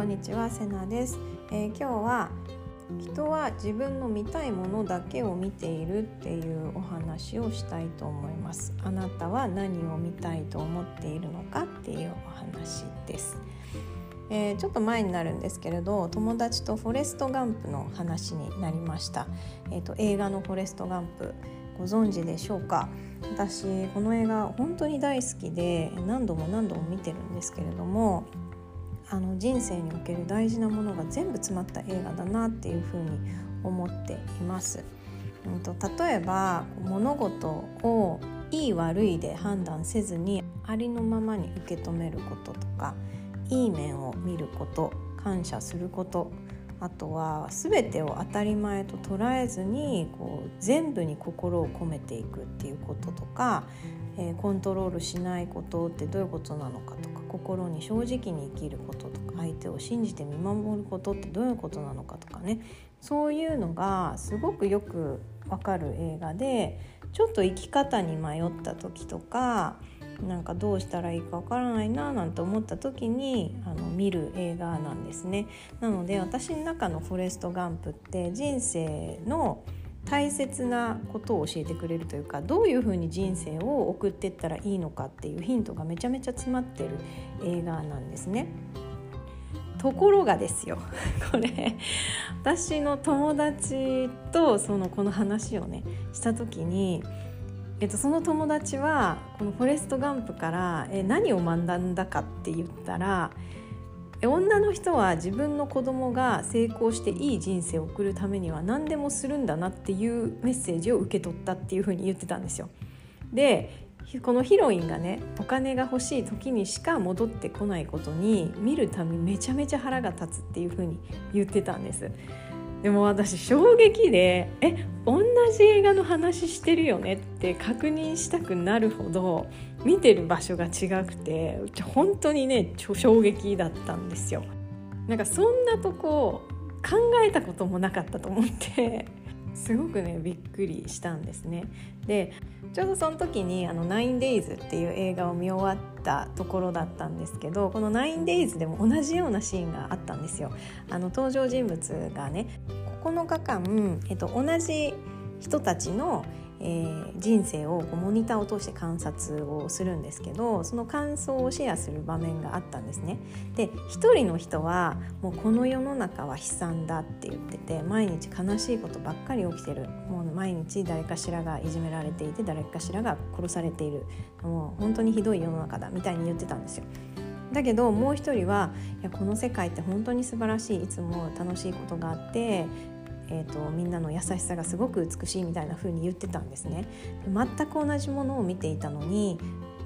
こんにちはセナです、えー、今日は人は自分の見たいものだけを見ているっていうお話をしたいと思います。あなたは何を見たいと思っているのかっていうお話です、えー、ちょっと前になるんですけれど友達とフォレストガンプの話になりました。えっ、ー、と映画のフォレストガンプご存知でしょうか？私この映画本当に大好きで何度も何度も見てるんですけれどもあの人生における大事なものが全部詰まった映画だなっていうふうに思っています。うんと、例えば物事をいい悪いで判断せずにありのままに受け止めることとかいい面を見ること感謝することあとは全てを当たり前と捉えずにこう全部に心を込めていくっていうこととか、えー、コントロールしないことってどういうことなのかとか心に正直に生きることとか相手を信じて見守ることってどういうことなのかとかねそういうのがすごくよくわかる映画でちょっと生き方に迷った時とかなんかどうしたらいいかわからないななんて思った時にあの見る映画なんですね。なので私の中の「フォレスト・ガンプ」って人生の大切なことを教えてくれるというかどういうふうに人生を送っていったらいいのかっていうヒントがめちゃめちゃ詰まってる映画なんですね。ところがですよ これ私の友達とそのこの話をねした時にえっと、その友達はこの「フォレスト・ガンプ」からえ何を学んだかって言ったら女の人は自分の子供が成功していい人生を送るためには何でもするんだなっていうメッセージを受け取ったっていうふうに言ってたんですよ。でこのヒロインがねお金が欲しい時にしか戻ってこないことに見るたびめちゃめちゃ腹が立つっていうふうに言ってたんです。でも私衝撃でえ同じ映画の話してるよねって確認したくなるほど見てる場所が違くて本当にね衝撃だったんですよ。なんかそんなとこ考えたこともなかったと思ってすごくねびっくりしたんですね。でちょうどその時に「あの 9days」っていう映画を見終わったところだったんですけどこの「9days」でも同じようなシーンがあったんですよ。あの登場人物がね9日間、えっと、同じ人たちのえー、人生をモニターを通して観察をするんですけどその感想をシェアする場面があったんですね。で一人の人はもうこの世の中は悲惨だって言ってて毎日悲しいことばっかり起きてるもう毎日誰かしらがいじめられていて誰かしらが殺されているもう本当にひどい世の中だみたいに言ってたんですよ。だけどもう一人はいやこの世界って本当に素晴らしいいつも楽しいことがあってえーと、みんなの優しさがすごく美しいみたいな風に言ってたんですね。全く同じものを見ていたのに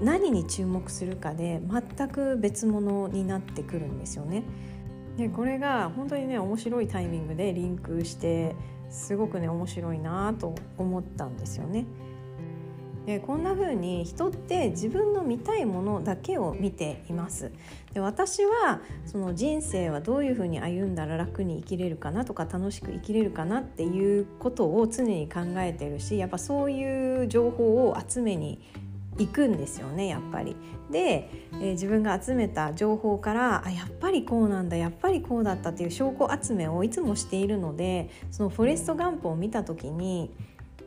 何に注目するかで全く別物になってくるんですよね。でこれが本当にね面白いタイミングでリンクしてすごくね面白いなと思ったんですよね。でこんな風に人って自分の見たいものだけを見ていますで私はその人生はどういう風に歩んだら楽に生きれるかなとか楽しく生きれるかなっていうことを常に考えてるしやっぱそういう情報を集めに行くんですよねやっぱり。で、えー、自分が集めた情報からあやっぱりこうなんだやっぱりこうだったっていう証拠集めをいつもしているのでそのフォレスト・ガンプを見た時に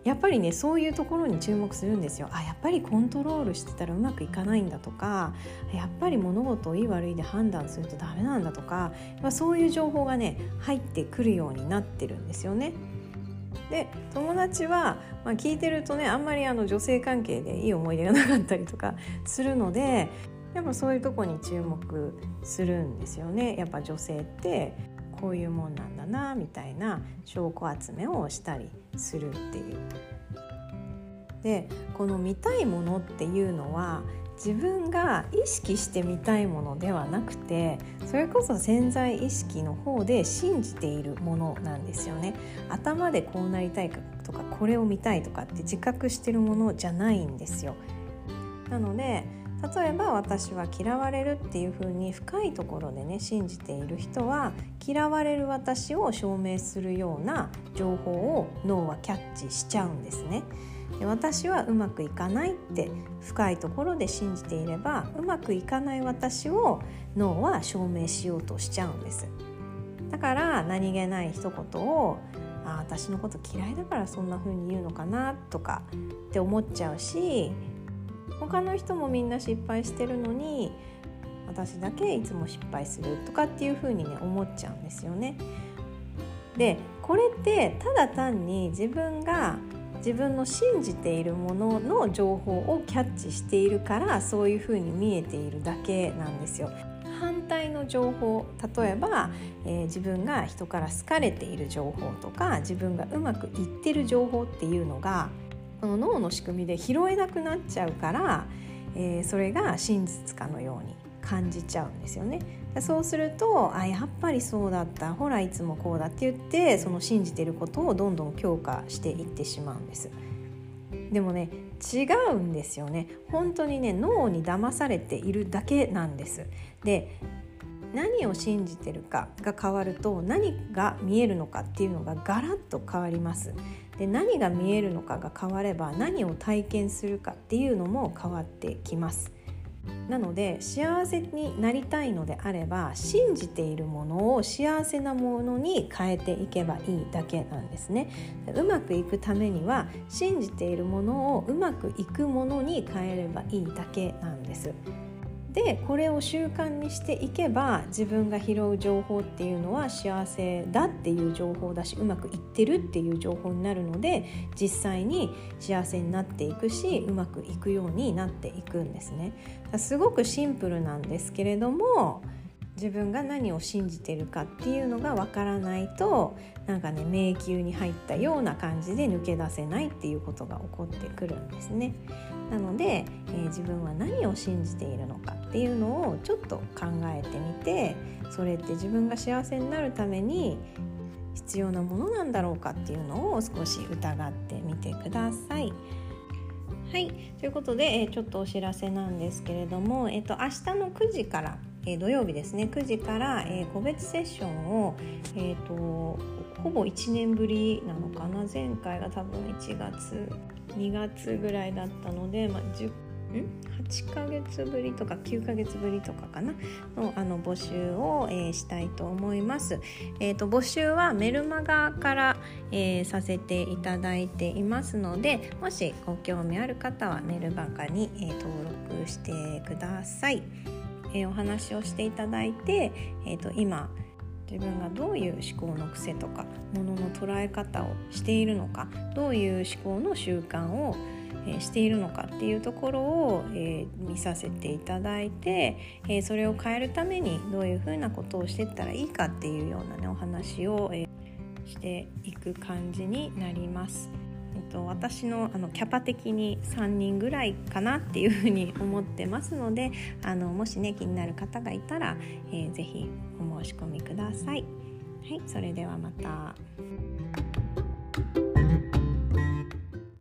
やっぱりねそういうところに注目するんですよあやっぱりコントロールしてたらうまくいかないんだとかやっぱり物事をいい悪いで判断するとダメなんだとか、まあ、そういう情報がね入ってくるようになってるんですよね。で友達は、まあ、聞いてるとねあんまりあの女性関係でいい思い出がなかったりとか するのでやっぱそういうとこに注目するんですよね。やっぱ女性ってこういうもんなんだなみたいな証拠集めをしたりするっていう。でこの見たいものっていうのは自分が意識してみたいものではなくてそれこそ潜在意識の方で信じているものなんですよね頭でこうなりたいとかこれを見たいとかって自覚してるものじゃないんですよなので例えば私は嫌われるっていう風に深いところでね信じている人は嫌われる私を証明するような情報を脳はキャッチしちゃうんですね。で私はうまくいかないって深いところで信じていればうまくいかない私を脳は証明しようとしちゃうんですだから何気ない一言をあ私のこと嫌いだからそんな風に言うのかなとかって思っちゃうし他の人もみんな失敗してるのに私だけいつも失敗するとかっていう風にね思っちゃうんですよね。でこれってただ単に自分が自分の信じているものの情報をキャッチしているからそういう風に見えているだけなんですよ。反対の情報例えば、えー、自分が人から好かれている情報とか自分がうまくいってる情報っていうのがこの脳の仕組みで拾えなくなっちゃうから、えー、それが真実かのように感じちゃうんですよね。そうするとあやっぱりそうだったほらいつもこうだって言ってその信じてることをどんどん強化していってしまうんです。でもね違うんですよね本当にね脳に騙されているだけなんですで何を信じてるかが変わると何が見えるのかっていうのがガラッと変わります。で何が見えるのかが変われば何を体験するかっていうのも変わってきます。なので幸せになりたいのであれば信じているものを幸せなものに変えていけばいいだけなんですね。うまくいくためには信じているものをうまくいくものに変えればいいだけなんです。でこれを習慣にしていけば自分が拾う情報っていうのは幸せだっていう情報だしうまくいってるっていう情報になるので実際に幸せになっていくしうまくいくようになっていくんですね。すごくシンプルなんですけれども自分が何を信じてるかっていうのがわからないとなんかね迷宮に入ったような感じで抜け出せないっていうことが起こってくるんですね。なので、えー、自分は何を信じているのかっていうのをちょっと考えてみてそれって自分が幸せになるために必要なものなんだろうかっていうのを少し疑ってみてください。はいということで、えー、ちょっとお知らせなんですけれども、えーと、明日の9時から、えー、土曜日ですね9時から、えー、個別セッションを、えーと、とほぼ1年ぶりなのかな前回が多分1月2月ぐらいだったので、まあ、10ん？8ヶ月ぶりとか9ヶ月ぶりとかかなのあの募集を、えー、したいと思います。えーと、募集はメルマガから、えー、させていただいていますのでもしご興味ある方はメルマガに、えー、登録してください。えお話をしていただいて、えーと今自分がどういう思考の癖とかものの捉え方をしているのかどういう思考の習慣をしているのかっていうところを、えー、見させていただいて、えー、それを変えるためにどういうふうなことをしていったらいいかっていうようなねお話を、えー、していく感じになります。えっと、私のあのキャパ的に3人ぐらいかなっていうふうに思ってますのであのもしね気になる方がいたら、えー、ぜひお申し込みください。はい、それではまた。